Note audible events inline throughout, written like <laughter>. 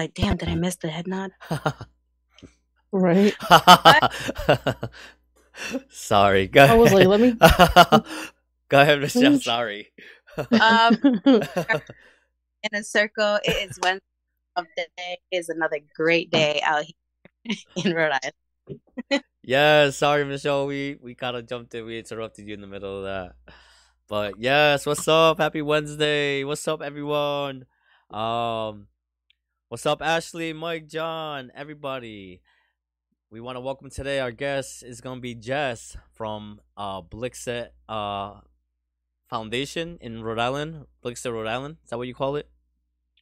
like, damn, did I miss the head nod? Right. <laughs> sorry. Go I was like, let me. <laughs> Go ahead, Michelle. me- Sorry. Um, <laughs> in a circle, it is Wednesday of the day. It is another great day out here in Rhode Island. Yeah, sorry, Michelle. We we kind of jumped in. We interrupted you in the middle of that. But yes, what's up? Happy Wednesday. What's up, everyone? Um, what's up, Ashley, Mike, John, everybody? We want to welcome today. Our guest is gonna be Jess from uh Blexit uh Foundation in Rhode Island. Blexit, Rhode Island. Is that what you call it?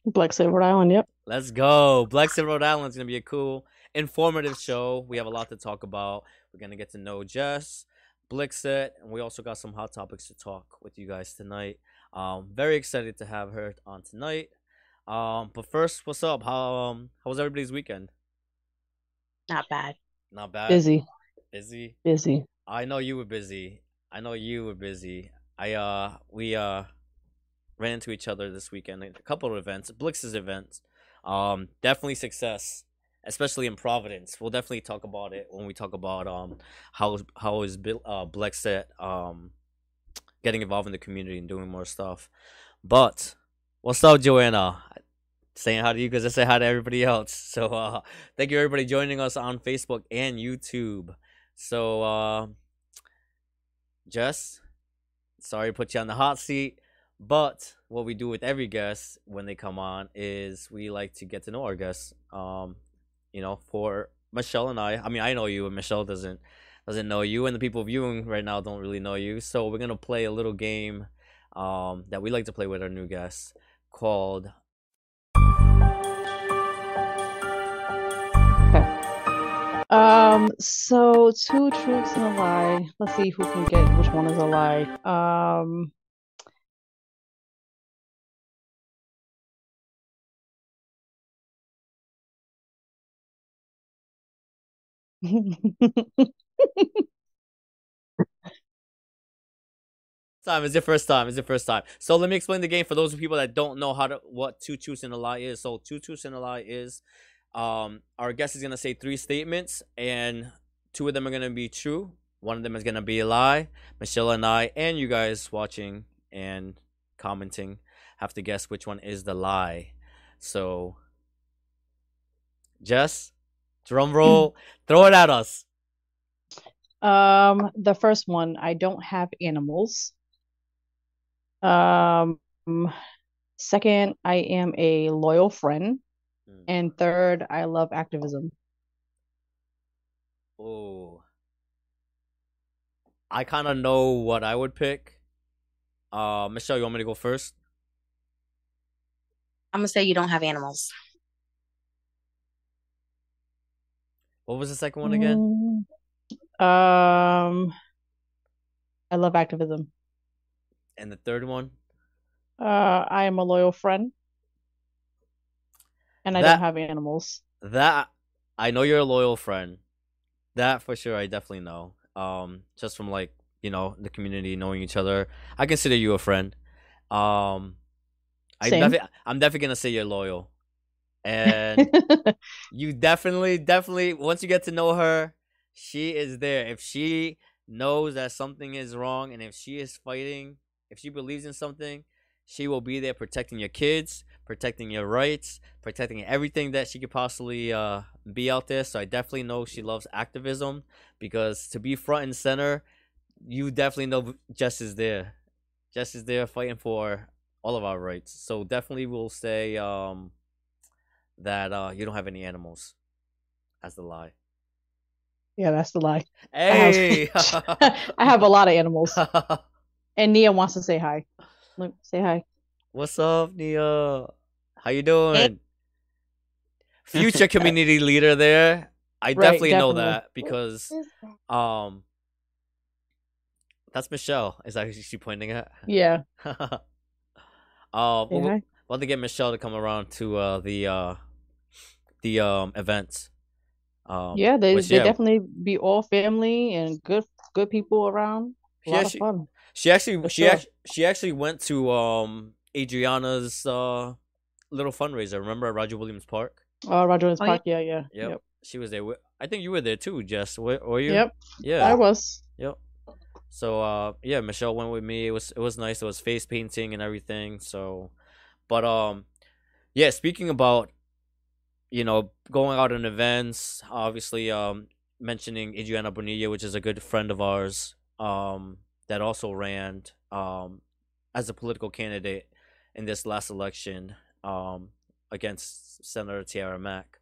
Black Silver Island. Yep. Let's go. Blexit, Rhode Island is going to be a cool, informative show. We have a lot to talk about. We're going to get to know Jess, Blexit, and we also got some hot topics to talk with you guys tonight. Um, very excited to have her on tonight. Um, but first, what's up? How um, how was everybody's weekend? Not bad. Not bad. Busy. Busy. Busy. I know you were busy. I know you were busy. I uh we uh ran into each other this weekend a couple of events, Blexit's events. Um definitely success, especially in Providence. We'll definitely talk about it when we talk about um how how is Bil- uh Blexit um getting involved in the community and doing more stuff. But what's up, Joanna? Saying hi to you because I say hi to everybody else. <laughs> So uh thank you everybody joining us on Facebook and YouTube. So uh Jess, sorry to put you on the hot seat, but what we do with every guest when they come on is we like to get to know our guests. Um, you know, for Michelle and I, I mean, I know you, and Michelle doesn't doesn't know you, and the people viewing right now don't really know you. So we're gonna play a little game, um, that we like to play with our new guests called <laughs> Um. So two truths and a lie. Let's see who can get which one is a lie. Um. <laughs> time. It's your first time. It's your first time. So let me explain the game for those people that don't know how to what two truths and a lie is. So two truths and a lie is um our guest is gonna say three statements and two of them are gonna be true. One of them is gonna be a lie. Michelle and I and you guys watching and commenting have to guess which one is the lie. So Jess, drum roll, <clears throat> throw it at us. Um, the first one, I don't have animals. Um, second, I am a loyal friend. Mm. And third, I love activism. Oh. I kind of know what I would pick. Uh, Michelle, you want me to go first? I'm gonna say you don't have animals. What was the second one again? Mm, Um, I love activism. And the third one? Uh, I am a loyal friend. And I That- don't have animals. That I know you're a loyal friend. That for sure I definitely know. Um just from like, you know, the community knowing each other. I consider you a friend. Um I Same. I'm definitely going to say you're loyal. And <laughs> you definitely definitely once you get to know her she is there if she knows that something is wrong and if she is fighting if she believes in something she will be there protecting your kids protecting your rights protecting everything that she could possibly uh, be out there so i definitely know she loves activism because to be front and center you definitely know jess is there jess is there fighting for all of our rights so definitely we'll say um that uh you don't have any animals as the lie. Yeah, that's the lie. Hey. <laughs> I have a lot of animals. <laughs> And Nia wants to say hi. Look, say hi. What's up, Nia? How you doing? Future <laughs> community leader there. I Right, definitely know that because um that's Michelle. Is that who she pointing at? Yeah. <laughs> um Say we'll, hi. we'll have to get Michelle to come around to uh the uh the um events. Um Yeah, they which, they yeah, definitely be all family and good good people around. A She lot actually- She actually For she sure. act, she actually went to um Adriana's uh little fundraiser. Remember at Roger Williams Park? Oh, Roger Williams Oh, yeah. Park. Yeah, yeah. Yep. Yep. She was there. I think you were there too, Jess. Were, were you? Yep. Yeah. I was. Yep. So uh yeah, Michelle went with me. It was it was nice. It was face painting and everything. So but um yeah, speaking about you know, going out on events, obviously um mentioning Adriana Bonilla, which is a good friend of ours, um, that also ran um as a political candidate in this last election, um, against Senator Tiara Mack.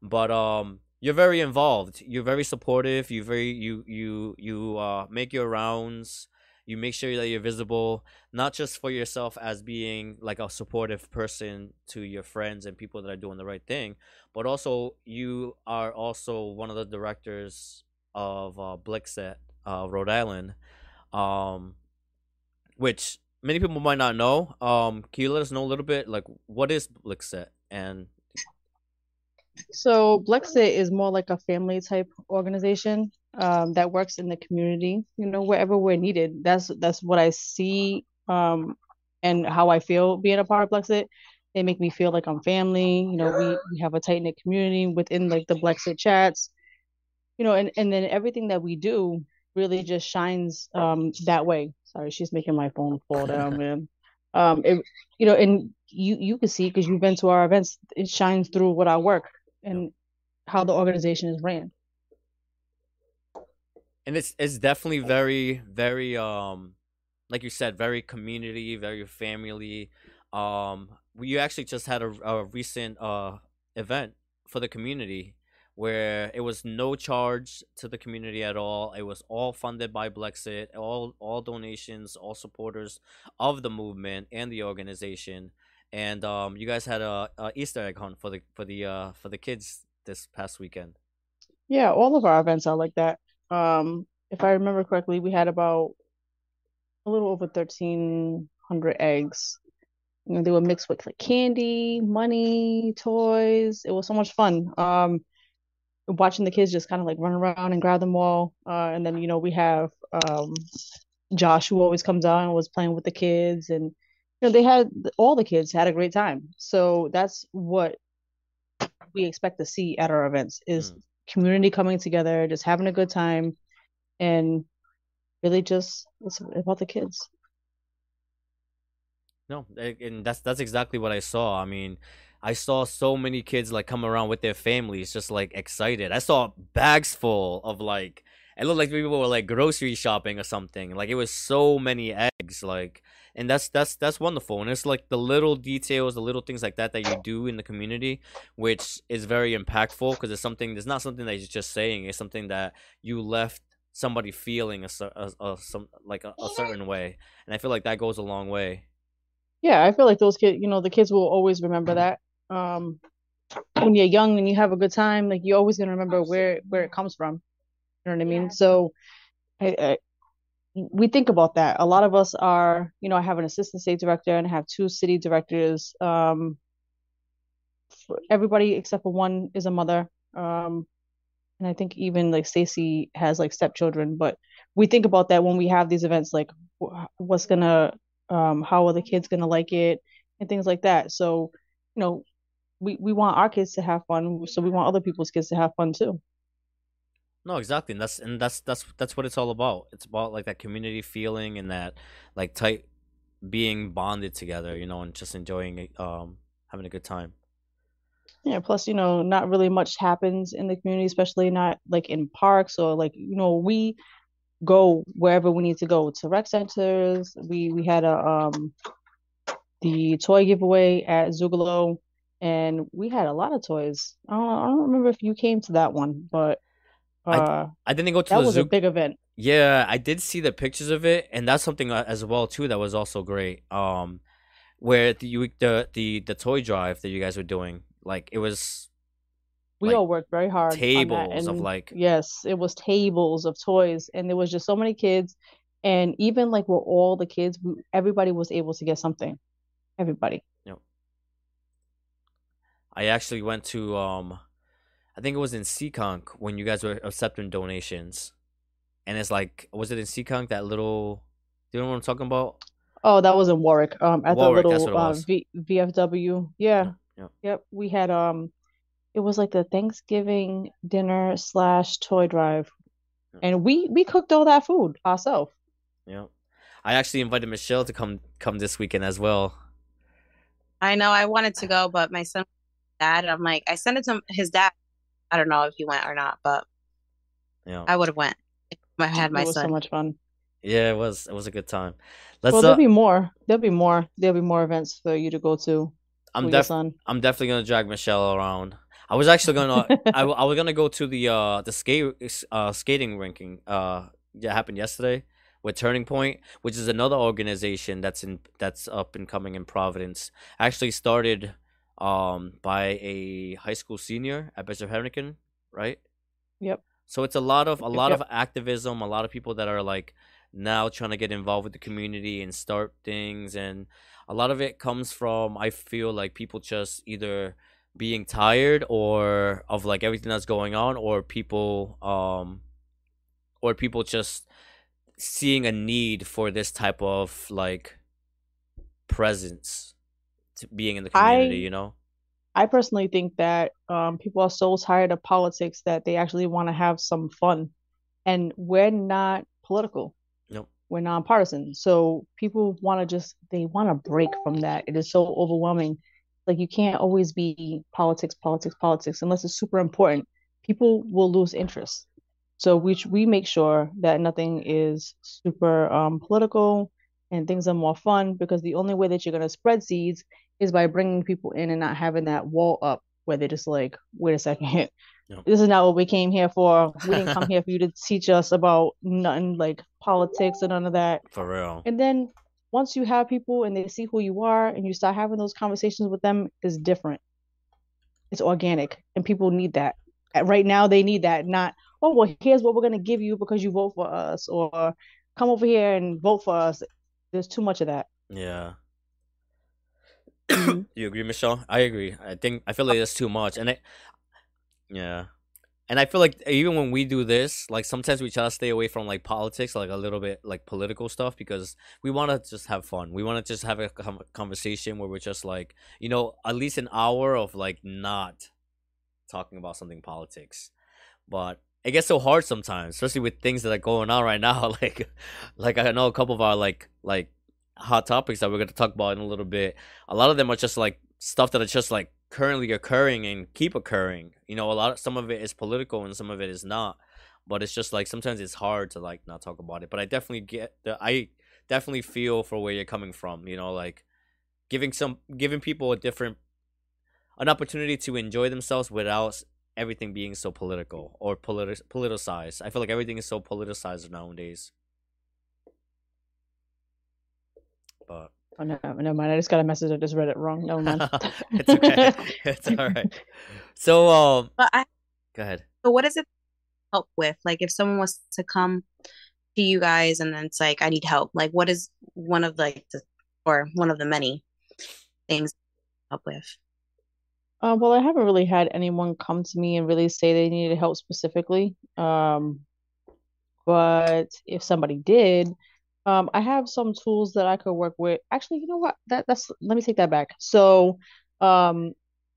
But um you're very involved. You're very supportive. You very you you you uh make your rounds. You make sure that you're visible, not just for yourself as being like a supportive person to your friends and people that are doing the right thing, but also you are also one of the directors of uh, Blexit, uh, Rhode Island, um, which many people might not know. Um, can you let us know a little bit, like what is Blexit and So Blexit is more like a family type organization um, that works in the community, you know, wherever we're needed. That's that's what I see um, and how I feel being a part of Blexit. They make me feel like I'm family. You know, we, we have a tight knit community within like the Blexit chats, you know, and, and then everything that we do really just shines um, that way. Sorry, she's making my phone fall <laughs> down, man. Um, it, you know, and you you can see because you've been to our events, it shines through what I work and how the organization is ran. and it's it's definitely very very um like you said very community very family um we actually just had a, a recent uh event for the community where it was no charge to the community at all it was all funded by Blexit all all donations all supporters of the movement and the organization and um you guys had a, a easter egg hunt for the for the uh for the kids this past weekend Yeah, all of our events are like that. Um, if I remember correctly, we had about a little over 1,300 eggs. You know, they were mixed with like candy, money, toys. It was so much fun. Um, watching the kids just kind of like run around and grab them all. Uh, and then, you know, we have um, Josh who always comes out and was playing with the kids. And, you know, they had all the kids had a great time. So that's what we expect to see at our events is Mm. community coming together, just having a good time, and really just it's about the kids. No, and that's that's exactly what I saw. I mean, I saw so many kids like come around with their families, just like excited. I saw bags full of like it looked like people were like grocery shopping or something. Like it was so many eggs, like, and that's that's that's wonderful. And it's like the little details, the little things like that that you do in the community, which is very impactful because it's something. It's not something that you're just saying. It's something that you left somebody feeling a, a, a some like a, a certain way, and I feel like that goes a long way. Yeah, I feel like those kids, you know, the kids will always remember <clears throat> that. Um, when you're young and you have a good time, like you're always gonna remember where where it comes from. You know what I mean? So I, I we think about that. A lot of us are, you know, I have an assistant state director and I have two city directors. Um, everybody except for one is a mother. Um, and I think even like Stacy has like stepchildren, but we think about that when we have these events, like what's gonna, um, how are the kids gonna like it and things like that. So, you know, we we want our kids to have fun, so we want other people's kids to have fun too. No, exactly, and that's and that's that's that's what it's all about. It's about like that community feeling and that like tight being bonded together, you know, and just enjoying it, um having a good time. Yeah, plus, you know, not really much happens in the community, especially not like in parks or like, you know, we go wherever we need to go to rec centers. We we had a um the toy giveaway at Zoogaloo and we had a lot of toys. I don't I don't remember if you came to that one, but I uh I didn't go to that the was a big event. Yeah, I did see the pictures of it, and that's something uh, as well too that was also great. Um, where the you the the the toy drive that you guys were doing, like it was We like all worked very hard tables of like yes, it was tables of toys and there was just so many kids and even like with all the kids, we, everybody was able to get something. Everybody. You know, I actually went to um, I think it was in Seekonk when you guys were accepting donations, and it's like, was it in Seekonk that little? Do you know what I'm talking about? Oh, that was in Warwick, um, at the Warwick, that's little uh. V VFW. Yeah. Yeah, yeah. Yep. We had um it was like the Thanksgiving dinner slash toy drive, Yeah. and we we cooked all that food ourselves. Yeah. I actually invited Michelle to come come this weekend as well. I know I wanted to go, but my son, dad, I'm like, I sent it to his dad. I don't know if he went or not, but Yeah. I would have went if I had my It was so much fun. Yeah, it was it was a good time. Let's Well, uh there'll be more. There'll be more. There'll be more events for you to go to I'm with your son. I'm definitely gonna drag Michelle around. I was actually gonna <laughs> I was gonna go to the uh the skate uh skating ranking uh that happened yesterday with Turning Point, which is another organization that's in that's up and coming in Providence. Actually started um by a high school senior at Bishop Hendricken, right? Yep. So it's a lot of a lot yep. of activism, a lot of people that are like now trying to get involved with the community and start things and a lot of it comes from I feel like people just either being tired or of like everything that's going on or people um or people just seeing a need for this type of like presence being in the community, I you know? I personally think that um, people are so tired of politics that they actually want to have some fun. And we're not political. Nope. We're nonpartisan. So people want to just they want to break from that. It is so overwhelming. Like you can't always be politics, politics, politics unless it's super important. People will lose interest. So we we make sure that nothing is super um, political and things are more fun because the only way that you're gonna spread seeds is by bringing people in and not having that wall up where they're just like, wait a second, <laughs> this is not what we came here for. We didn't come <laughs> here for you to teach us about nothing like politics and none of that. For real. And then once you have people and they see who you are and you start having those conversations with them, it's different. It's organic, and people need that. Right now, they need that. Not, oh, well, here's what we're gonna give you because you vote for us, or come over here and vote for us. There's too much of that. Yeah. Mhm. <coughs> you agree, Michelle? I agree. I think I feel like that's too much, and I, yeah, and I feel like even when we do this, like sometimes we try to stay away from like politics, like a little bit like political stuff, because we want to just have fun. We want to just have a conversation where we're just like, you know, at least an hour of like not talking about something politics, but. It gets so hard sometimes, especially with things that are going on right now. <laughs> Like, like I know a couple of our like like hot topics that we're to talk about in a little bit. A lot of them are just like stuff that are just like currently occurring and keep occurring. You know a lot of some of it is political and some of it is not. But it's just like sometimes it's hard to like not talk about it. But i definitely get the i definitely feel for where you're coming from you know like giving some giving people a different an opportunity to enjoy themselves without everything being so political or politi- politicized i feel like everything is so politicized nowadays but Oh, no, never mind. I just got a message. I just read it wrong. No mind. <laughs> it's okay. <laughs> It's all right. So, um, But I, go ahead. so what does it help with? Like if someone was to come to you guys and then it's like, I need help. Like what is one of like the, or one of the many things help with? Uh, well, I haven't really had anyone come to me and really say they needed help specifically. Um, but if somebody did, um, I have some tools that I could work with. Actually, you know what? That that's let me take that back. So, um,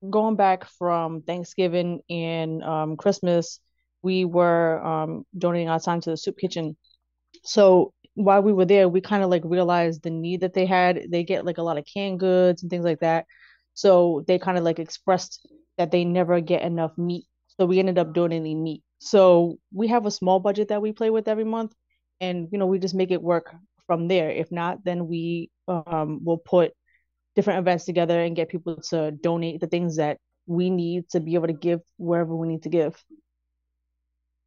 going back from Thanksgiving and um, Christmas, we were um, donating our time to the soup kitchen. So while we were there, we kind of like realized the need that they had. They get like a lot of canned goods and things like that. So they kind of like expressed that they never get enough meat. So we ended up donating meat. So we have a small budget that we play with every month, and you know we just make it work from there. If not, then we um will put different events together and get people to donate the things that we need to be able to give wherever we need to give.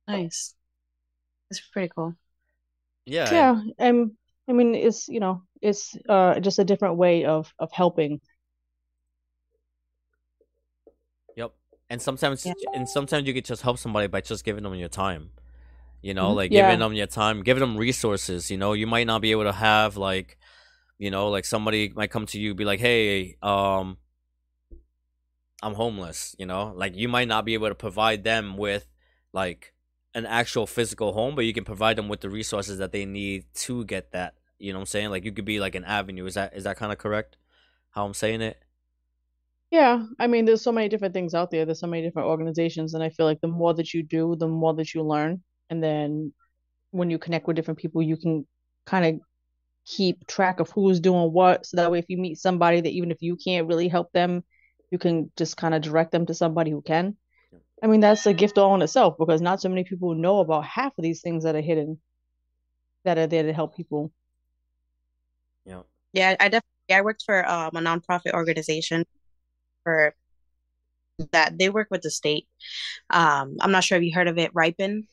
Nice. That's pretty cool. Yeah. Yeah, and I mean it's you know it's uh just a different way of of helping. And sometimes, Yeah. and sometimes you could just help somebody by just giving them your time. You know, Mhm. like Yeah. giving them your time, giving them resources. You know, you might not be able to have like, you know, like somebody might come to you be like, "Hey, um, I'm homeless." You know, like you might not be able to provide them with like an actual physical home, but you can provide them with the resources that they need to get that. You know what I'm saying? Like you could be like an avenue. Is that is that kind of correct? How I'm saying it? Yeah, I mean, there's so many different things out there. There's so many different organizations, and I feel like the more that you do, the more that you learn. And then when you connect with different people, you can kind of keep track of who's doing what. So that way, if you meet somebody that even if you can't really help them, you can just kind of direct them to somebody who can. I mean, that's a gift all in itself because not so many people know about half of these things that are hidden that are there to help people. Yeah. Yeah, I definitely I worked for um, a nonprofit organization for that. They work with the state. Um, I'm not sure if you heard of it, RIPIN.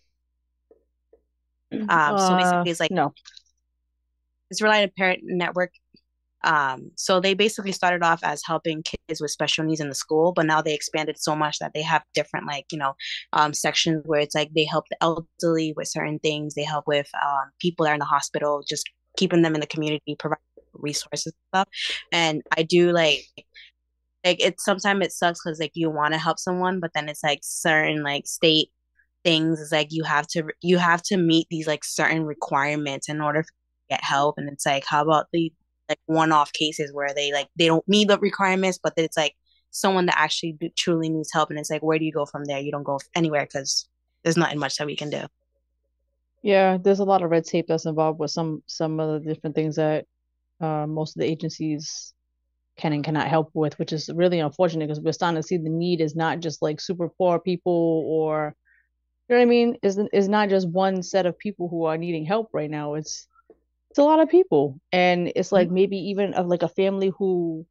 Um, so Uh, basically, it's like no. it's Reliant Parent Network. Um, so they basically started off as helping kids with special needs in the school, but now they expanded so much that they have different like, you know, um, sections where it's like they help the elderly with certain things, they help with um, people that are in the hospital, just keeping them in the community, providing resources and stuff. And I do like like it sometimes it sucks because like you want to help someone, but then it's like certain like state things is like you have to you have to meet these like certain requirements in order to get help and it's like how about the like one-off cases where they like they don't meet the requirements but it's like someone that actually do, truly needs help and it's like where do you go from there? You don't go anywhere because there's nothing much that we can do. Yeah, there's a lot of red tape that's involved with some some of the different things that uh, most of the agencies can and cannot help with, which is really unfortunate because we're starting to see the need is not just like super poor people or you know what I mean? Is is not just one set of people who are needing help right now. It's it's a lot of people. And it's like mm-hmm. maybe even of like a family who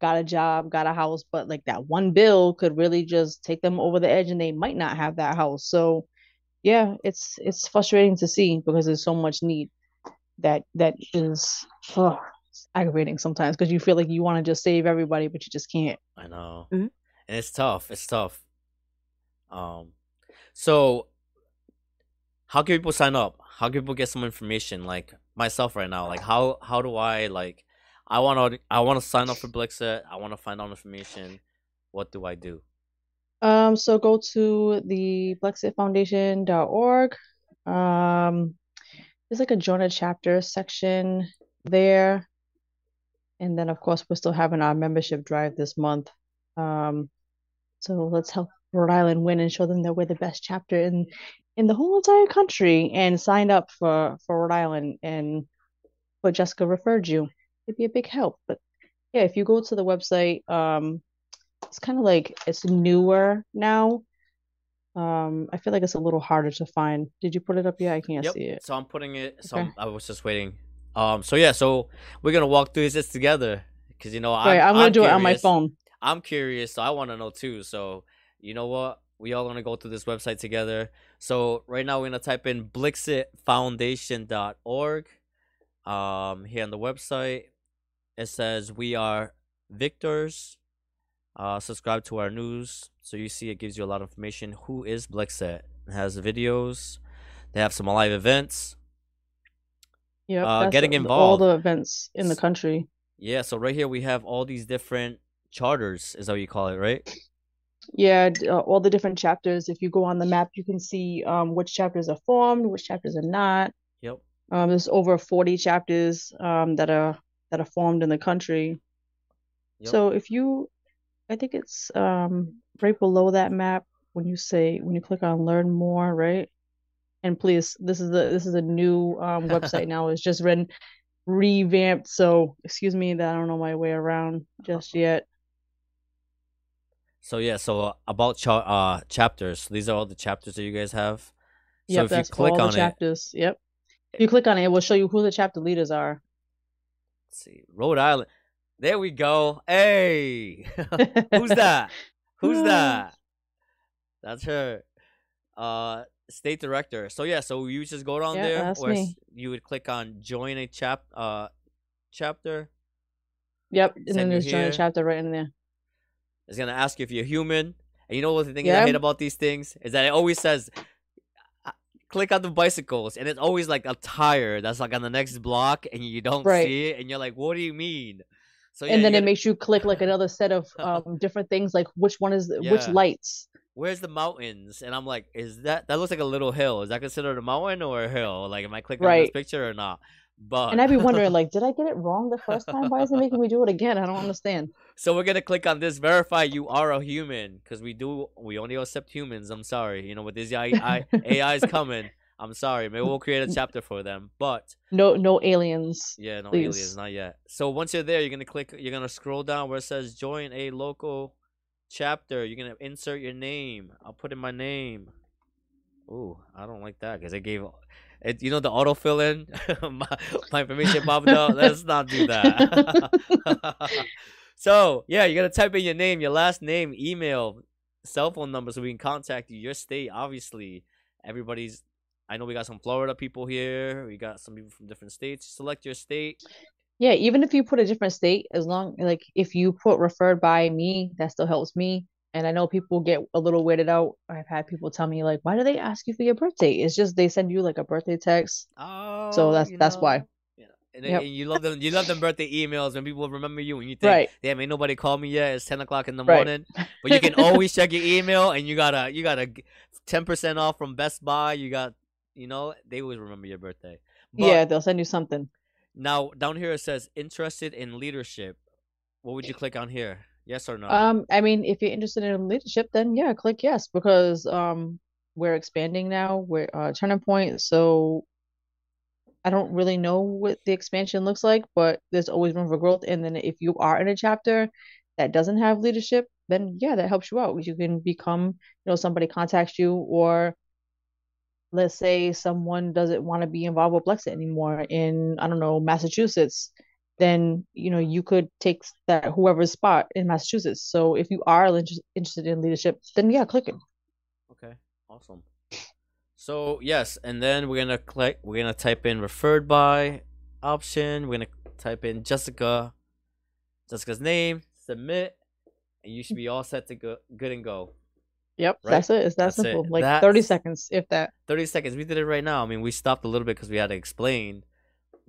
got a job, got a house, but like that one bill could really just take them over the edge and they might not have that house. So yeah, it's it's frustrating to see because there's so much need that that is it's aggravating sometimes because you feel like you want to just save everybody, but you just can't. I know. Mhm. And it's tough. It's tough. Um so how can people sign up? How can people get some information? Like myself right now, like how how do I like I want to I want to sign up for Blexit. I want to find out information. What do I do? Um, so go to the blexitfoundation.org. Um, there's like a join a chapter section there. And then of course we're still having our membership drive this month. Um, so let's help Rhode Island win and show them that we're the best chapter in in the whole entire country and sign up for for Rhode Island and what Jessica referred you. It'd be a big help. But yeah, if you go to the website, um, it's kind of like it's newer now. Um, I feel like it's a little harder to find. Did you put it up yet? I can't Yep. see it. So I'm putting it. So Okay. I was just waiting. Um. So yeah. So we're gonna walk through this together because you know Right, I'm, I'm gonna do it on my phone. I'm curious, so I want to know too. So you know what? We all gonna go through this website together. So right now we're gonna type in blexitfoundation.org. Um, here on the website, it says we are victors. Uh, subscribe to our news. So you see, it gives you a lot of information. Who is Blexit? It has videos. They have some live events. Yep, Uh, getting the- all the events in the country. Yeah. So right here we have all these different charters. Is that what you call it, right? Yeah, uh, all the different chapters. If you go on the map, you can see um, which chapters are formed, which chapters are not. Yep. Um, there's over 40 chapters um, that are that are formed in the country. Yep. So if you, I think it's um, right below that map when you say when you click on learn more, right? And please, this is a this is a new um, website <laughs> now. It's just been revamped. So excuse me that I don't know my way around just yet. So yeah, so uh, about cha- uh chapters. These are all the chapters that you guys have. So Yep, if you that's click all on the it, chapters. Yep. If you click on it, it will show you who the chapter leaders are. let's see, Rhode Island. There we go. Hey, <laughs> who's that? <laughs> Who's that? That's her. Uh, state director. So yeah, so you just go down Yeah, there, or me. you would click on join a chap uh chapter. Yep, and Send then there's join a chapter right in there. It's gonna ask you if you're human. And you know what the thing is I hate about these things is that it always says uh, click on the bicycles and it's always like a tire that's like on the next block and you don't Right. see it and you're like, what do you mean? So yeah, And then it makes you click like <laughs> another set of um different things, like which one is which lights. Where's the mountains? And I'm like, is that that looks like a little hill? Is that considered a mountain or a hill? Like, am I clicking on this Right. picture or not? But And I'd be wondering, like, did I get it wrong the first time? Why is it making me do it again? I don't understand. <laughs> So we're gonna click on this verify you are a human because we do we only accept humans. I'm sorry, you know, with this AI, AI is coming. I'm sorry. Maybe we'll create a chapter for them, but No, no aliens. yeah, no Please. aliens, not yet. So once you're there, you're gonna click. You're gonna scroll down where it says join a local chapter. You're gonna insert your name. I'll put in my name. Ooh, I don't like that because it gave it. You know the autofill in <laughs> my, my information popped up. Let's not do that. <laughs> so yeah, you gotta type in your name, your last name, email, cell phone number, so we can contact you. Your state, obviously. Everybody's. I know we got some Florida people here. We got some people from different states. Select your state. Yeah, even if you put a different state, as long like if you put referred by me, that still helps me. And I know people get a little weirded out. I've had people tell me like, "Why do they ask you for your birthday?" It's just they send you like a birthday text. Oh, so that's- that's why. know, you know, And, Yep. and you love them. You love them birthday emails when people remember you and you think, Right. "Damn, ain't nobody called me yet. It's ten o'clock in the Right. morning." But you can <laughs> always check your email, and you got a you got a ten percent off from Best Buy. You got, you know, they always remember your birthday. But yeah, they'll send you something. Now down here it says interested in leadership. What would you click on here? Yes or no? Um, I mean, if you're interested in leadership, then yeah, click yes because um we're expanding now. We're uh turning point, so I don't really know what the expansion looks like, but there's always room for growth. And then if you are in a chapter that doesn't have leadership, then yeah, that helps you out. You can become, you know, somebody contacts you or let's say someone doesn't want to be involved with Blexit anymore in, I don't know, Massachusetts, then you know you could take that whoever's spot in Massachusetts. So if you are interested in leadership, then yeah, click it. Okay, awesome. So yes, and then we're gonna click. We're gonna type in referred by option. We're gonna type in Jessica, Jessica's name, submit, and you should be all set to go, good and go. Yep, Right? that's it. It's that That's it. simple. Like 30 seconds, if that. Thirty seconds. We did it right now. I mean, we stopped a little bit because we had to explain.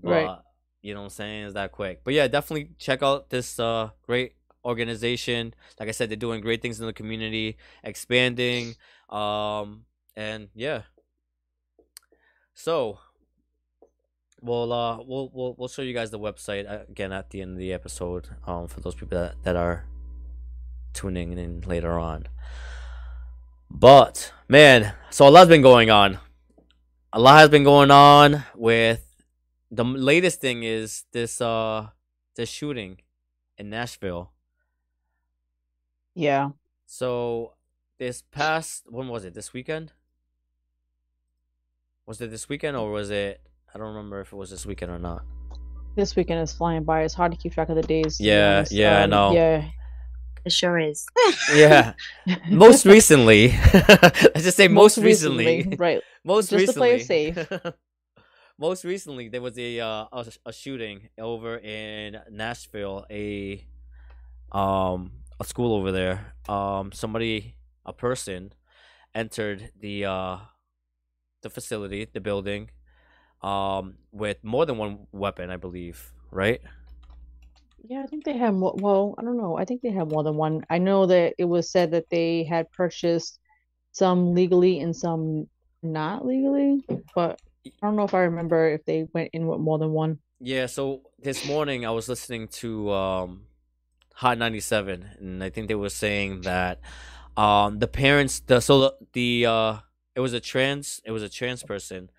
But, Right. You know what I'm saying? It's that quick. But yeah, definitely check out this uh great organization. Like I said, they're doing great things in the community, expanding. Um and yeah. So we'll uh we'll we'll we'll show you guys the website uh, again at the end of the episode. Um for those people that, that are tuning in later on. But man, so a lot's been going on. A lot has been going on with the latest thing is this uh this shooting in Nashville. Yeah. So this past when was it? This weekend? Was it this weekend or was it I don't remember if it was this weekend or not. This weekend is flying by. It's hard to keep track of the days. Yeah, yeah, I Um, know. Yeah. It sure is. Yeah. <laughs> Most recently. <laughs> Let's just say most, recently. Right. <laughs> most Just to recently, play it safe. most recently, there was a uh, a, a shooting over in Nashville. A um a school over there. Um, somebody, a person, entered the uh the facility, the building, um, with more than one weapon, I believe. Right? Yeah, I think they have more. Well, I don't know. I think they have more than one. I know that it was said that they had purchased some legally and some not legally, but I don't know if I remember if they went in with more than one. Yeah, so this morning I was listening to um Hot 97 and I think they were saying that um the parents the so the, the uh it was a trans it was a trans person.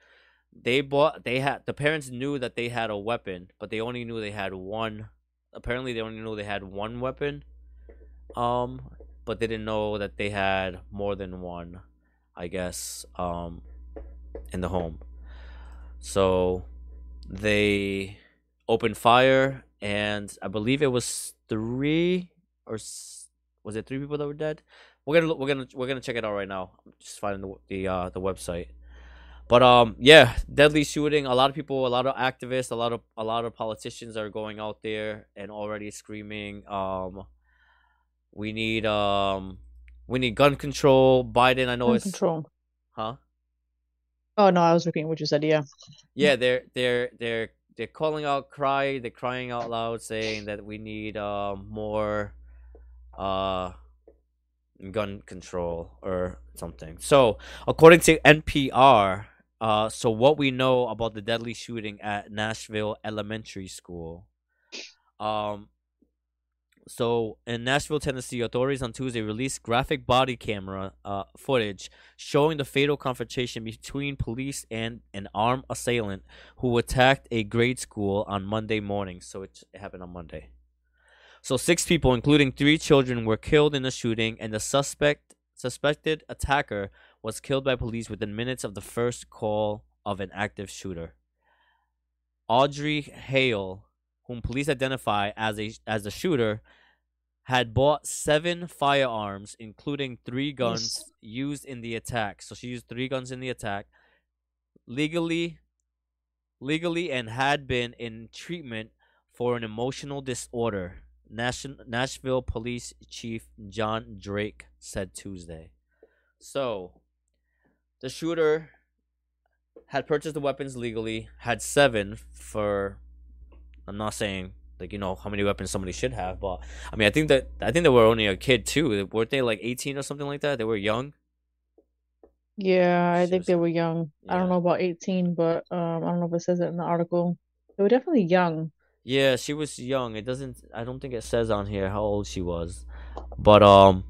They bought they had the parents knew that they had a weapon, but they only knew they had one apparently they only knew they had one weapon. Um but they didn't know that they had more than one, I guess, um in the home. So they opened fire, and I believe it was three or was it three people that were dead? We're gonna we're gonna we're gonna check it out right now. I'm just finding the the uh, the website. But um, yeah, deadly shooting. A lot of people, a lot of activists, a lot of a lot of politicians are going out there and already screaming, um, we need um, we need gun control. Biden, I know Gun it's control. huh. Oh no, I was repeating what you said. Yeah. yeah they're they're they're they're calling out cry they're crying out loud saying that we need um more uh gun control or something so according to npr Uh, so what we know about the deadly shooting at Nashville Elementary School. Um, so in Nashville, Tennessee, authorities on Tuesday released graphic body camera uh, footage showing the fatal confrontation between police and an armed assailant who attacked a grade school on Monday morning. So it, happened on Monday. So six people, including three children, were killed in the shooting, and the suspect suspected attacker was killed by police within minutes of the first call of an active shooter. Audrey Hale, whom police identify as a as the shooter, had bought seven firearms, including three guns yes. used in the attack. So she used three guns in the attack, legally, legally, and had been in treatment for an emotional disorder. Nash- Nashville Police Chief John Drake said Tuesday. So, the shooter had purchased the weapons legally, had seven for. I'm not saying like you know how many weapons somebody should have, but I mean I think that I think they were only a kid too. Weren't they like 18 or something like that? They were young. Yeah, I think they were young. Yeah. I don't know about 18, but um, I don't know if it says it in the article. They were definitely young. Yeah, she was young. It doesn't. I don't think it says on here how old she was, but um,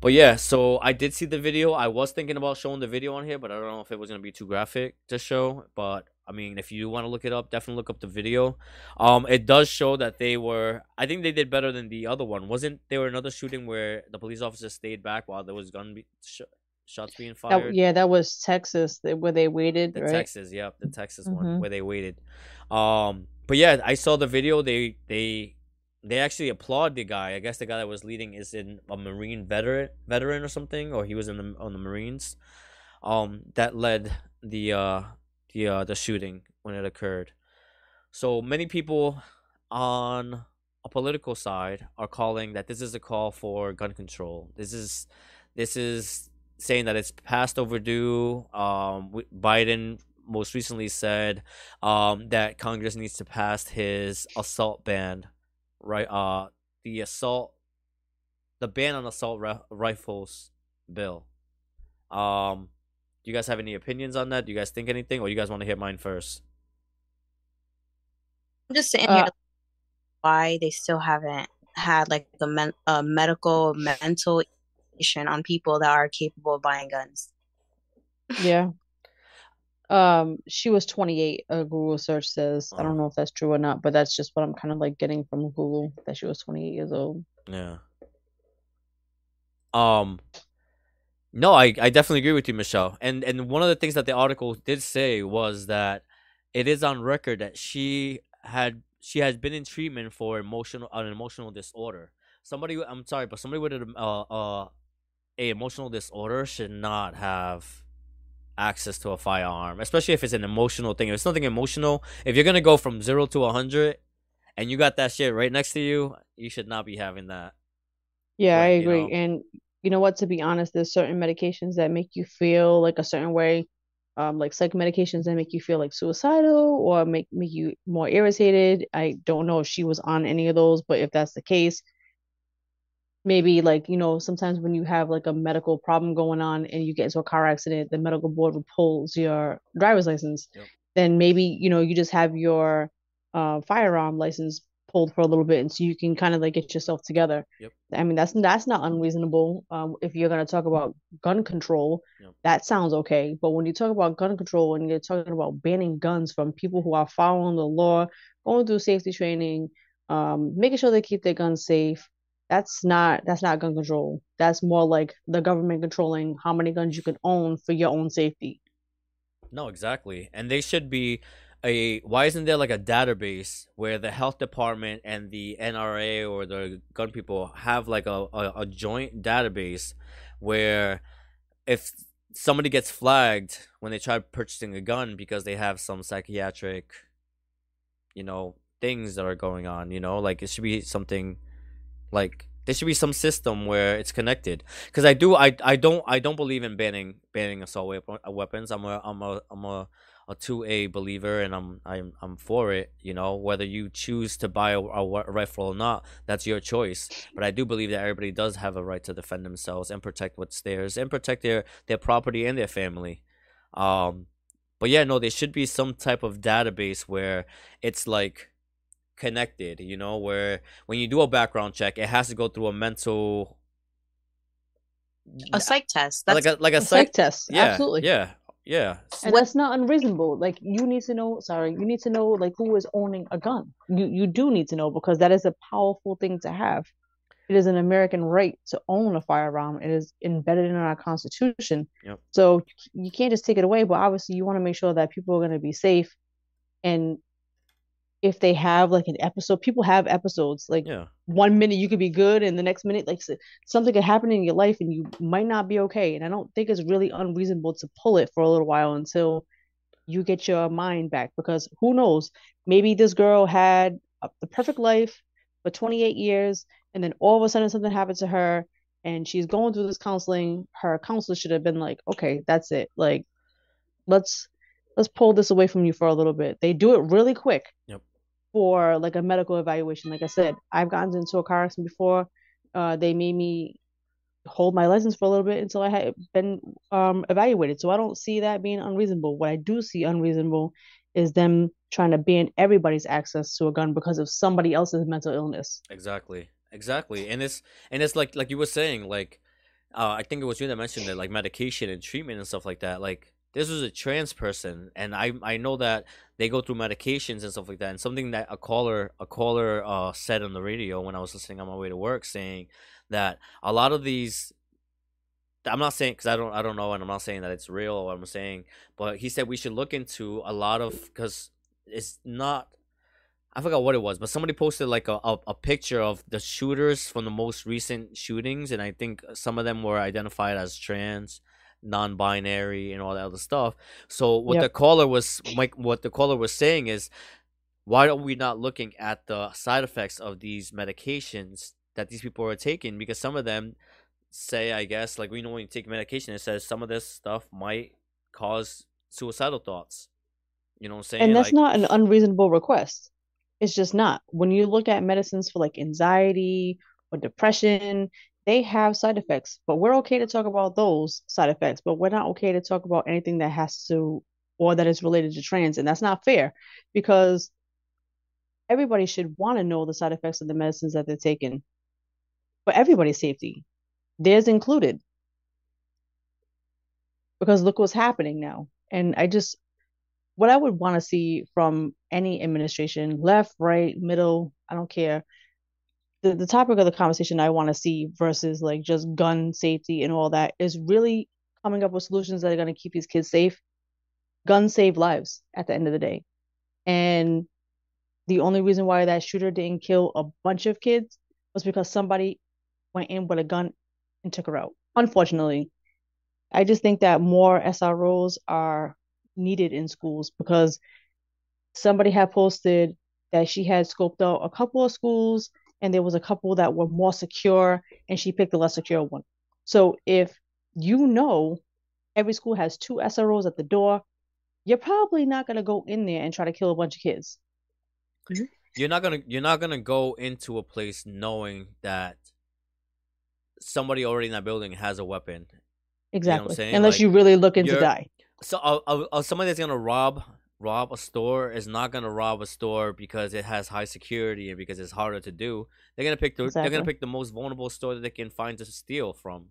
but yeah. So I did see the video. I was thinking about showing the video on here, but I don't know if it was gonna be too graphic to show. But I mean, if you want to look it up, definitely look up the video. Um, it does show that they were. I think they did better than the other one. Wasn't there another shooting where the police officer stayed back while there was gun be- sh- shots being fired? That, yeah, that was Texas, where they waited. The right? Texas, yep, the Texas mm-hmm. one where they waited. Um, but yeah, I saw the video. They they they actually applaud the guy. I guess the guy that was leading is in a Marine veteran veteran or something, or he was in the on the Marines. Um, that led the uh the uh the shooting when it occurred. So many people on a political side are calling that this is a call for gun control. This is this is saying that it's past overdue. Um, Biden most recently said um, that Congress needs to pass his assault ban, right? Uh, the assault, the ban on assault ra- rifles bill. Um, do you guys have any opinions on that? Do you guys think anything, or you guys want to hear mine first? I'm just saying uh, why they still haven't had like a, men- a medical mental on people that are capable of buying guns. Yeah, um, she was 28. A Google search says. I don't know if that's true or not, but that's just what I'm kind of like getting from Google that she was 28 years old. Yeah. Um. No, I, I definitely agree with you, Michelle. And and one of the things that the article did say was that it is on record that she had she has been in treatment for emotional an emotional disorder. Somebody, I'm sorry, but somebody with a uh, uh a emotional disorder should not have access to a firearm, especially if it's an emotional thing. If it's something emotional, if you're gonna go from zero to a hundred, and you got that shit right next to you, you should not be having that. Yeah, I agree. You know, and you know what? To be honest, there's certain medications that make you feel like a certain way, um, like psych medications that make you feel like suicidal or make make you more irritated. I don't know if she was on any of those, but if that's the case, maybe like you know sometimes when you have like a medical problem going on and you get into a car accident the medical board pulls your driver's license yep. then maybe you know you just have your uh, firearm license pulled for a little bit and so you can kind of like get yourself together yep. i mean that's that's not unreasonable um, if you're going to talk about gun control yep. that sounds okay but when you talk about gun control and you're talking about banning guns from people who are following the law going through safety training um, making sure they keep their guns safe that's not that's not gun control. That's more like the government controlling how many guns you can own for your own safety. No, exactly. And they should be a why isn't there like a database where the health department and the NRA or the gun people have like a, a, a joint database where if somebody gets flagged when they try purchasing a gun because they have some psychiatric you know things that are going on you know like it should be something like there should be some system where it's connected. Because I do, I, I don't, I don't believe in banning banning assault uh, weapons. I'm a, I'm a, I'm a, a two A believer, and I'm, I'm, I'm for it. You know, whether you choose to buy a, a rifle or not, that's your choice. But I do believe that everybody does have a right to defend themselves and protect what's theirs and protect their their property and their family. Um, but yeah, no, there should be some type of database where it's like connected, you know, where when you do a background check, it has to go through a mental a psych test. That's like a like a, A psych, psych test. yeah, Absolutely. Yeah. Yeah. And that's not unreasonable. Like you need to know, sorry, you need to know like who is owning a gun. You you do need to know because that is a powerful thing to have. It is an American right to own a firearm. It is embedded in our constitution. Yep. So you can't just take it away, but obviously you want to make sure that people are going to be safe. And if they have like an episode, people have episodes. Like Yeah. one minute you could be good, and the next minute like something could happen in your life, and you might not be okay. And I don't think it's really unreasonable to pull it for a little while until you get your mind back, because who knows? Maybe this girl had a, the perfect life for 28 years, and then all of a sudden something happened to her, and she's going through this counseling. Her counselor should have been like, "Okay, that's it. Like, let's let's pull this away from you for a little bit." They do it really quick Yep. For like a medical evaluation. Like I said, I've gotten into a car accident before. Uh, they made me hold my license for a little bit until I had been um, evaluated. So I don't see that being unreasonable. What I do see unreasonable is them trying to ban everybody's access to a gun because of somebody else's mental illness. Exactly. Exactly. And it's and it's like like you were saying, like uh I think it was you that mentioned that like medication and treatment and stuff like that. Like this was a trans person and I I know that they go through medications and stuff like that. And something that a caller a caller uh said on the radio when I was listening on my way to work saying that a lot of these I'm not saying because I don't I don't know and I'm not saying that it's real what I'm saying, but he said we should look into a lot of because it's not I forgot what it was, but somebody posted like a, a, a picture of the shooters from the most recent shootings, and I think some of them were identified as trans, non-binary, and all that other stuff. So what Yep. the caller was like, what the caller was saying is, why are we not looking at the side effects of these medications that these people are taking? Because some of them say, I guess, like we know when you take medication, it says some of this stuff might cause suicidal thoughts. You know what I'm saying? And that's Like- not an unreasonable request. It's just not. When you look at medicines for like anxiety or depression, they have side effects, but we're okay to talk about those side effects, but we're not okay to talk about anything that has to or that is related to trans. And that's not fair because everybody should want to know the side effects of the medicines that they're taking for everybody's safety, theirs included. Because look what's happening now. And I just, what I would want to see from any administration, left, right, middle, I don't care. The the topic of the conversation I want to see versus like just gun safety and all that is really coming up with solutions that are going to keep these kids safe. Guns save lives at the end of the day. And the only reason why that shooter didn't kill a bunch of kids was because somebody went in with a gun and took her out. Unfortunately, I just think that more SROs are needed in schools because somebody had posted that she had scoped out a couple of schools and there was a couple that were more secure and she picked the less secure one. So if you know every school has two SROs at the door, you're probably not going to go in there and try to kill a bunch of kids. you're not gonna you're not gonna go into a place knowing that somebody already in that building has a weapon. Exactly. saying? Unless Like, you really looking to you're- die. So uh, uh, uh, somebody that's gonna rob rob a store is not gonna rob a store because it has high security and because it's harder to do. They're gonna pick the they're gonna pick the most vulnerable store that they can find to steal from.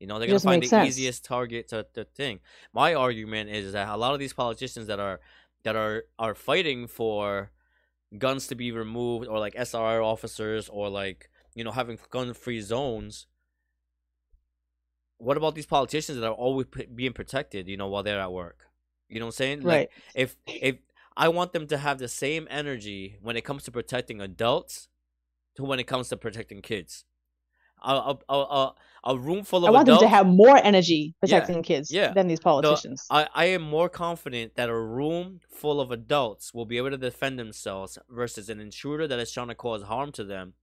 You know, they're It gonna find the sense. easiest target to the thing. My argument is that a lot of these politicians that are that are are fighting for guns to be removed or like SRR officers or like you know having gun free zones. What about these politicians that are always p- being protected? You know, while they're at work. You know what I'm saying? Like, Right. if if I want them to have the same energy when it comes to protecting adults to when it comes to protecting kids. A a a, a, room full of I want adults. them to have more energy Yeah, protecting kids yeah. than these politicians. I, I am more confident that a room full of adults will be able to defend themselves versus an intruder that is trying to cause harm to them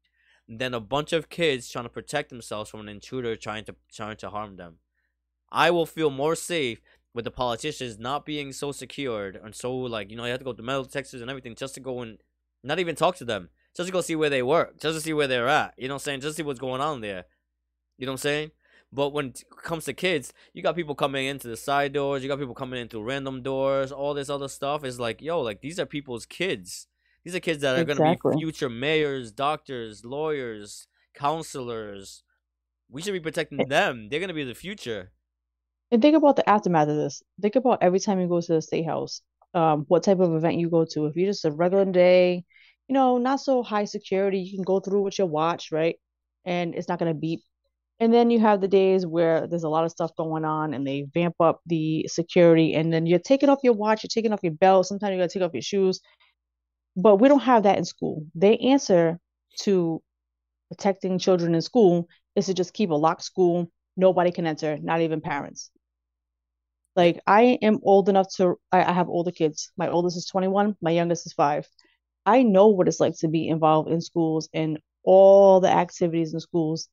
than a bunch of kids trying to protect themselves from an intruder trying to trying to harm them. I will feel more safe with the politicians not being so secured and so like you know you have to go to metal detectors and everything just to go and not even talk to them just to go see where they work just to see where they're at you know what I'm saying just to see what's going on there you know what I'm saying But when it comes to kids, you got people coming into the side doors, you got people coming in through random doors, all this other stuff is like, yo, like these are people's kids. These are kids that are Exactly. gonna be future mayors, doctors, lawyers, counselors. We should be protecting them. They're gonna be the future. And think about the aftermath of this. Think about every time you go to the state house, um, what type of event you go to. If you're just a regular day, you know, not so high security, you can go through with your watch, right? And it's not gonna beep. And then you have the days where there's a lot of stuff going on and they vamp up the security, and then you're taking off your watch, you're taking off your belt, sometimes you gotta take off your shoes. But we don't have that in school. They answer to protecting children in school is to just keep a locked school. Nobody can enter, not even parents. Like I am old enough to, I, I have older kids. My oldest is 21, my youngest is five. I know what it's like to be involved in schools and all the activities in schools.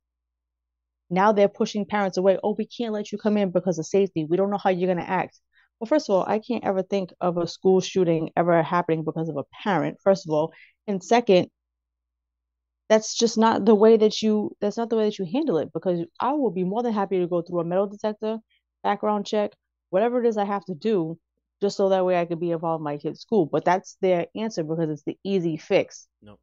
Now they're pushing parents away. Oh, we can't let you come in because of safety. We don't know how you're going to act. Well, first of all, I can't ever think of a school shooting ever happening because of a parent, first of all. And second, that's just not the way that you that's not the way that you handle it because I will be more than happy to go through a metal detector, background check, whatever it is I have to do, just so that way I could be involved in my kid's school. But that's their answer because it's the easy fix. Nope.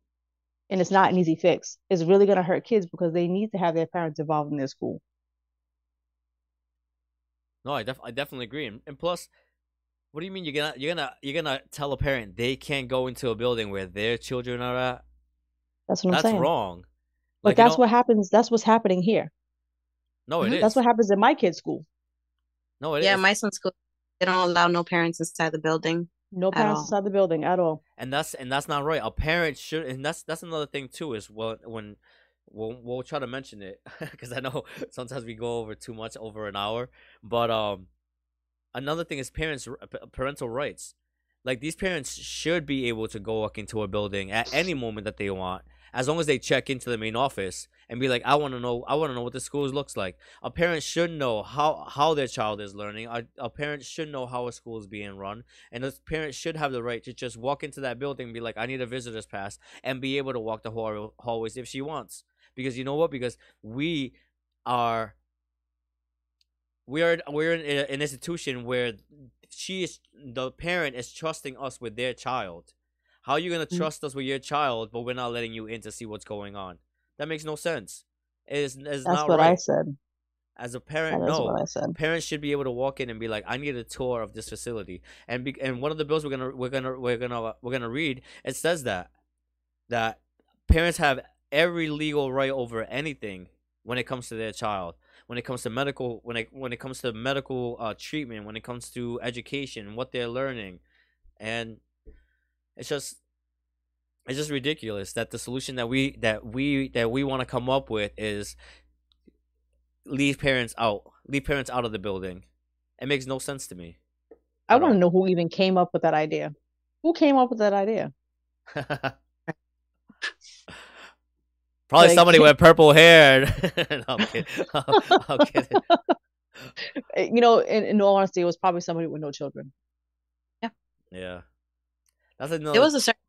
And it's not an easy fix. It's really gonna hurt kids because they need to have their parents involved in their school. No, I def- I definitely agree. And, and plus, what do you mean you're gonna you're gonna you're gonna tell a parent they can't go into a building where their children are at? That's what I'm That's saying. That's wrong. But Like, you that's know- what happens. That's what's happening here. No, it mm-hmm. is. That's what happens in my kid's school. No, it is. yeah, my son's school, they don't allow no parents inside the building. No parents all. inside the building at all. and that's and that's not right. A parent should, and that's that's another thing too. Is well, when we'll we'll try to mention it <laughs> because I know <laughs> sometimes we go over too much over an hour. But um, another thing is parents parental rights. Like these parents should be able to go walk into a building at any moment that they want, as long as they check into the main office and be like, I want to know, I want to know what the school looks like. A parent should know how how their child is learning. A, a parent should know how a school is being run, and a parent should have the right to just walk into that building and be like, I need a visitor's pass, and be able to walk the hall- hallways if she wants. Because you know what? Because we are we are we're in an institution where she is the parent is trusting us with their child. How are you gonna Mm. trust us with your child, but we're not letting you in to see what's going on? That makes no sense. It's, it's That's not what I said. As a parent, is no. what I said. Parents should be able to walk in and be like, "I need a tour of this facility." And be, and one of the bills we're gonna we're gonna we're gonna we're gonna read it says that that parents have every legal right over anything when it comes to their child. When it comes to medical, when it when it comes to medical uh, treatment, when it comes to education, what they're learning, and it's just it's just ridiculous that the solution that we that we that we want to come up with is leave parents out leave parents out of the building it makes no sense to me I at want to know who even came up with that idea. Who came up with that idea? <laughs> probably Like- somebody <laughs> with purple hair <laughs> no, I'm kidding. I'm kidding. Uh, You know, in, in all honesty, it was probably somebody with no children. Yeah. Yeah that's another There was a certain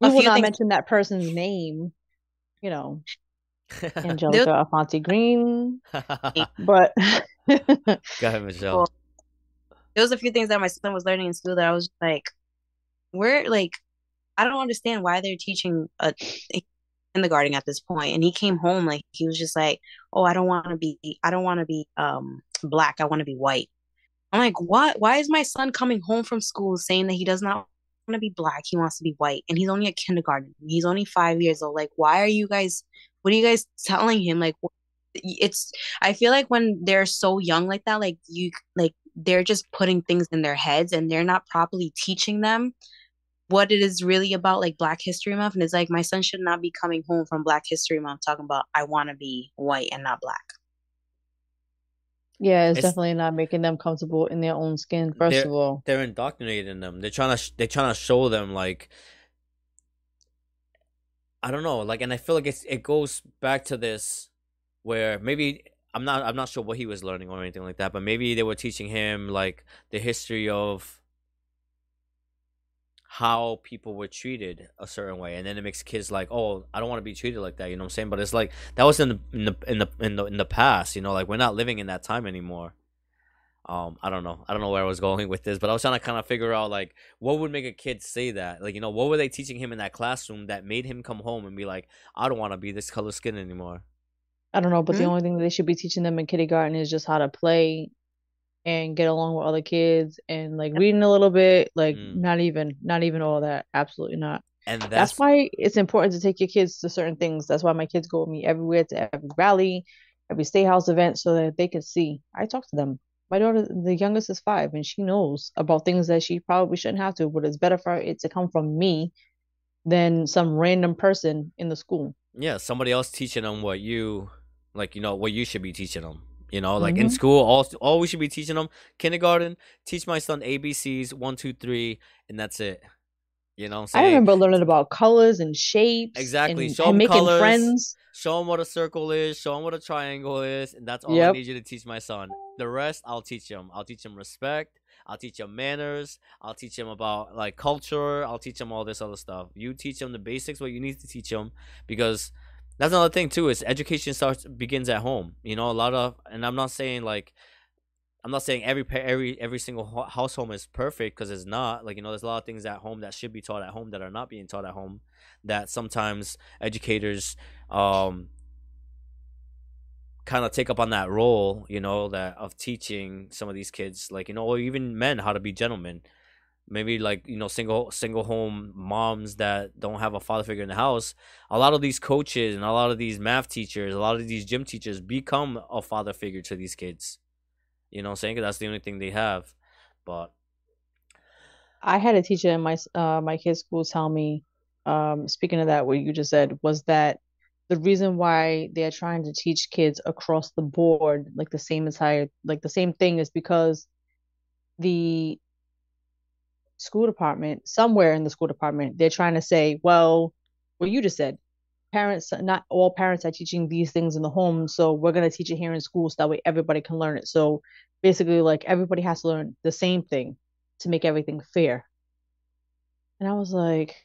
We a will not things- mention that person's name, you know, go <laughs> Angelica Infante Green, <laughs> but <laughs> go ahead michelle Well, there was a few things that my son was learning in school that I was like, "We're like I don't understand why they're teaching a kindergarten at this point. And he came home like he was just like, oh, I don't want to be, I don't want to be um black. I want to be white. I'm like, what? Why is my son coming home from school saying that he does not to be black? He wants to be white, and he's only a kindergarten. He's only five years old. Like, why are you guys? What are you guys telling him? Like, it's. I feel like when they're so young like that, like you, like they're just putting things in their heads, and they're not properly teaching them what it is really about, like Black History Month. And it's like my son should not be coming home from Black History Month talking about I want to be white and not black. Yeah, it's, It's- definitely not making them comfortable in their own skin, first of all. they're indoctrinating them they're trying to sh- they're trying to show them like i don't know like and i feel like it's it goes back to this where maybe i'm not i'm not sure what he was learning or anything like that but maybe they were teaching him like the history of how people were treated a certain way and then it makes kids like oh i don't want to be treated like that you know what i'm saying? But it's like that was in the in the in the in the, in the past you know like we're not living in that time anymore. Um i don't know. I don't know where i was <laughs> going with this but i was trying to kind of figure out like what would make a kid say that? Like you know what were they teaching him in that classroom that made him come home and be like i don't want to be this color skin anymore? I don't know, but the Mhm. only thing that they should be teaching them in kindergarten is just how to play and get along with other kids and like reading a little bit, like Mm. not even not even all that. Absolutely not. and That's that's why it's important to take your kids to certain things. That's why my kids go with me everywhere to every rally, every state house event so that they can see. I talk to them. My daughter, the youngest is five, and she knows about things that she probably shouldn't have to, but it's better for it to come from me than some random person in the school. yeah somebody else teaching them what you like you know what you should be teaching them you know like in Mhm. school all all we should be teaching them kindergarten teach my son abcs one two three and that's it you know I remember learning about colors and shapes Exactly. and, Show and 'em making colors. friends. show him what a circle is show him what a triangle is and that's all i need you to teach my son the rest i'll teach him i'll teach him respect i'll teach him manners i'll teach him about like culture i'll teach him all this other stuff you teach him the basics what you need to teach him because that's another thing too is education starts begins at home you know a lot of and i'm not saying like I'm not saying every every every single household is perfect because it's not. Like you know, there's a lot of things at home that should be taught at home that are not being taught at home. That sometimes educators um kind of take up on that role, you know, that of teaching some of these kids, like you know, or even men how to be gentlemen. Maybe like you know, single single home moms that don't have a father figure in the house. A lot of these coaches and a lot of these math teachers, a lot of these gym teachers become a father figure to these kids. You know I'm saying? that's the only thing they have. But I had a teacher in my uh my kids' school tell me, um, speaking of that, what you just said, was that the reason why they're trying to teach kids across the board, like the same entire, like the same thing, is because the school department, somewhere in the school department, they're trying to say, well, what you just said, parents, not all parents are teaching these things in the home, so we're gonna teach it here in school so that way everybody can learn it. So basically, like everybody has to learn the same thing to make everything fair. And I was like,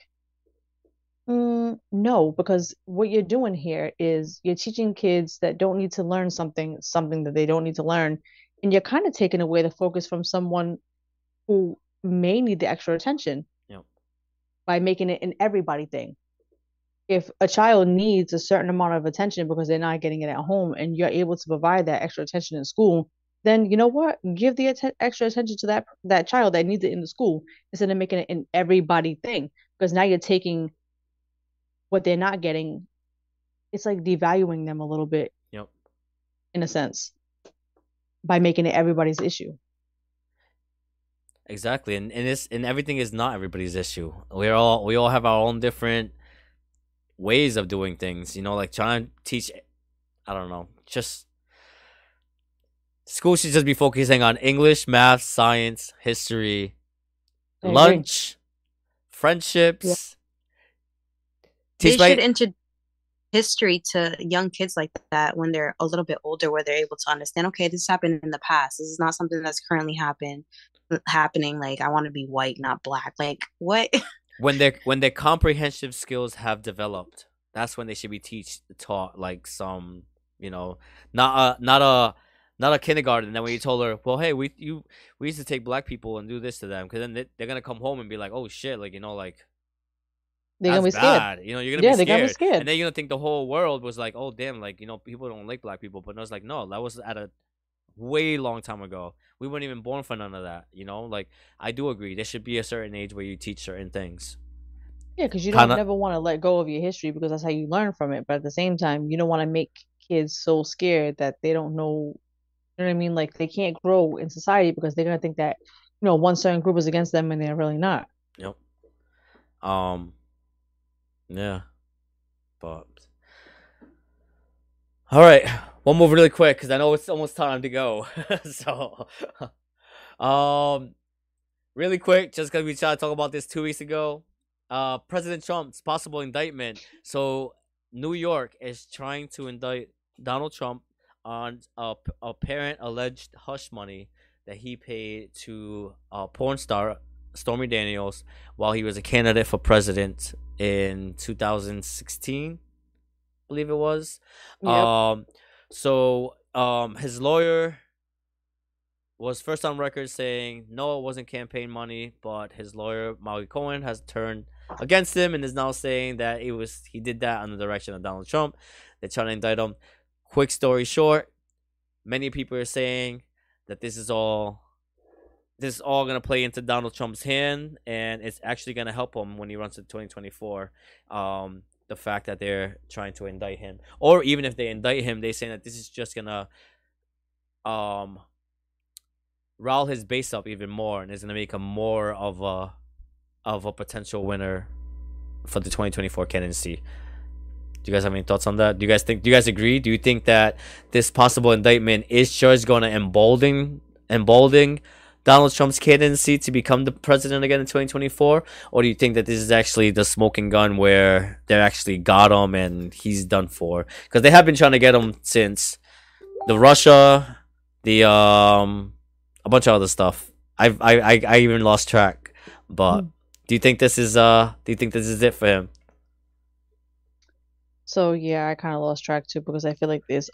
mm, no, because what you're doing here is you're teaching kids that don't need to learn something, something that they don't need to learn, and you're kind of taking away the focus from someone who may need the extra attention Yep. by making it an everybody thing. If a child needs a certain amount of attention because they're not getting it at home and you're able to provide that extra attention in school, then you know what? Give the atten- extra attention to that that child that needs it in the school instead of making it an everybody thing because now you're taking what they're not getting. It's like devaluing them a little bit yep. in a sense by making it everybody's issue. Exactly. And and it's and everything is not everybody's issue. We're all we all have our own different ways of doing things. You know, like trying to teach I don't know, just school should just be focusing on English, math, science, history, I agree. lunch, friendships. They Teach my- should introduce history to young kids like that when they're a little bit older, where they're able to understand. Okay, this happened in the past. This is not something that's currently happen Uh, happening. Like I want to be white, not black. Like what? <laughs> when their when their comprehensive skills have developed that's when they should be teach taught like some you know not a not a not a kindergarten and then when you told her well hey we you we used to take black people and do this to them because then they, they're gonna come home and be like oh shit like you know like They're gonna be that's scared. you know you're gonna Yeah, be they're scared gonna be scared. and then you're gonna think the whole world was like oh damn like you know people don't like black people but no it's like no that was at a way long time ago we weren't even born for none of that you know like i do agree there should be a certain age where you teach certain things Yeah, because you don't Kinda- never want to let go of your history because that's how you learn from it. But at the same time, you don't want to make kids so scared that they don't know, you know what I mean? Like they can't grow in society because they're gonna think that, you know, one certain group is against them and they're really not. Yep. Um. Yeah. But. All right, one move really quick because I know it's almost time to go. <laughs> so, um, really quick, just because we tried to talk about this two weeks ago. Uh, President Trump's possible indictment. So, New York is trying to indict Donald Trump on a apparent alleged hush money that he paid to a porn star Stormy Daniels while he was a candidate for president in 2016, I believe it was. Yep. Um, so um, his lawyer was first on record saying no, it wasn't campaign money, but his lawyer Michael Cohen has turned against him and is now saying that it was he did that under the direction of Donald Trump. They're trying to indict him. Quick story short, many people are saying that this is all this is all gonna play into Donald Trump's hand, and it's actually gonna help him when he runs to 2024. Um, the fact that they're trying to indict him, or even if they indict him, they saying that this is just gonna um rile his base up even more, and is gonna make him more of a of a potential winner for the 2024 candidacy. Do you guys have any thoughts on that? Do you guys think? Do you guys agree? Do you think that this possible indictment is just to embolden embolden Donald Trump's candidacy to become the president again in 2024, or do you think that this is actually the smoking gun where they actually got him and he's done for? Because they have been trying to get him since the Russia, the um, a bunch of other stuff. I've I I, I even lost track. But Mm. do you think this is uh? Do you think this is it for him? So yeah, I kind of lost track too because I feel like there's